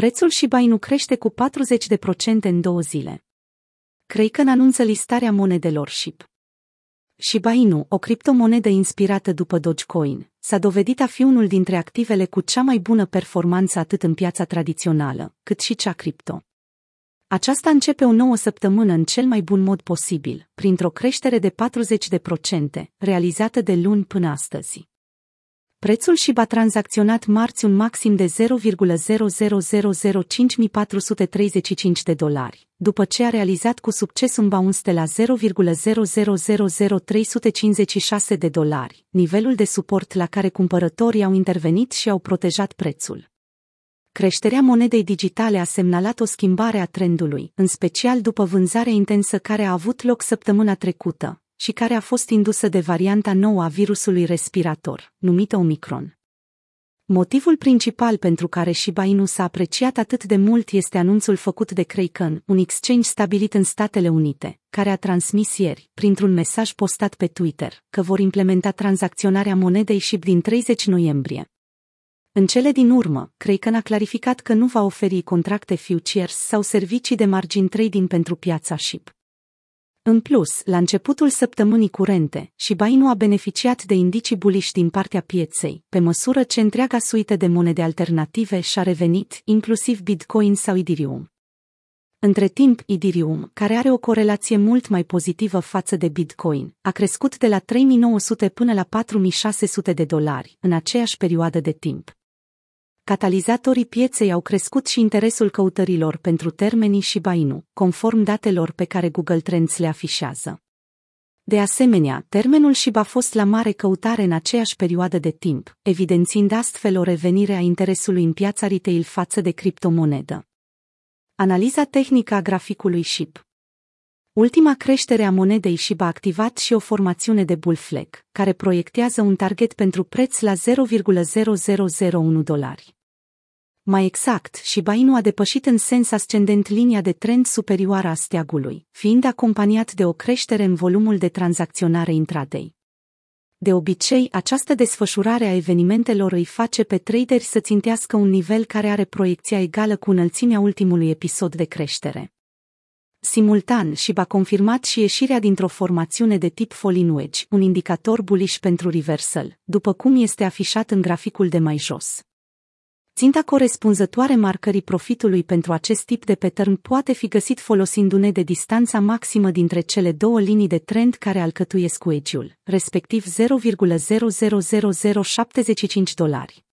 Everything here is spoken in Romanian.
Prețul Shiba Inu crește cu 40% în două zile. Kraken anunță listarea monedelor SHIB. Shiba Inu, o criptomonedă inspirată după Dogecoin, s-a dovedit a fi unul dintre activele cu cea mai bună performanță atât în piața tradițională, cât și cea cripto. Aceasta începe o nouă săptămână în cel mai bun mod posibil, printr-o creștere de 40%, realizată de luni până astăzi. Prețul și a tranzacționat marți un maxim de 0,0005435 de dolari, după ce a realizat cu succes un bounce de la 0,0000356 de dolari, nivelul de suport la care cumpărătorii au intervenit și au protejat prețul. Creșterea monedei digitale a semnalat o schimbare a trendului, în special după vânzarea intensă care a avut loc săptămâna trecută, și care a fost indusă de varianta nouă a virusului respirator, numită Omicron. Motivul principal pentru care Shiba Inu s-a apreciat atât de mult este anunțul făcut de Kraken, un exchange stabilit în Statele Unite, care a transmis ieri, printr-un mesaj postat pe Twitter, că vor implementa tranzacționarea monedei SHIB din 30 noiembrie. În cele din urmă, Kraken a clarificat că nu va oferi contracte futures sau servicii de margin trading pentru piața SHIB. În plus, la începutul săptămânii curente, Shiba Inu a beneficiat de indicii buliși din partea pieței, pe măsură ce întreaga suite de monede alternative și-a revenit, inclusiv Bitcoin sau Ethereum. Între timp, Ethereum, care are o corelație mult mai pozitivă față de Bitcoin, a crescut de la 3900 până la 4600 de dolari în aceeași perioadă de timp catalizatorii pieței au crescut și interesul căutărilor pentru termenii și bainu, conform datelor pe care Google Trends le afișează. De asemenea, termenul SHIB a fost la mare căutare în aceeași perioadă de timp, evidențiind astfel o revenire a interesului în piața retail față de criptomonedă. Analiza tehnică a graficului SHIB Ultima creștere a monedei SHIB a activat și o formațiune de bull flag, care proiectează un target pentru preț la 0,0001 dolari. Mai exact, Shiba Inu a depășit în sens ascendent linia de trend superioară a steagului, fiind acompaniat de o creștere în volumul de tranzacționare intraday. De obicei, această desfășurare a evenimentelor îi face pe traderi să țintească un nivel care are proiecția egală cu înălțimea ultimului episod de creștere. Simultan, și a confirmat și ieșirea dintr-o formațiune de tip Falling Wedge, un indicator bullish pentru reversal, după cum este afișat în graficul de mai jos. Ținta corespunzătoare marcării profitului pentru acest tip de pattern poate fi găsit folosindu-ne de distanța maximă dintre cele două linii de trend care alcătuiesc wedge respectiv 0,00075 dolari.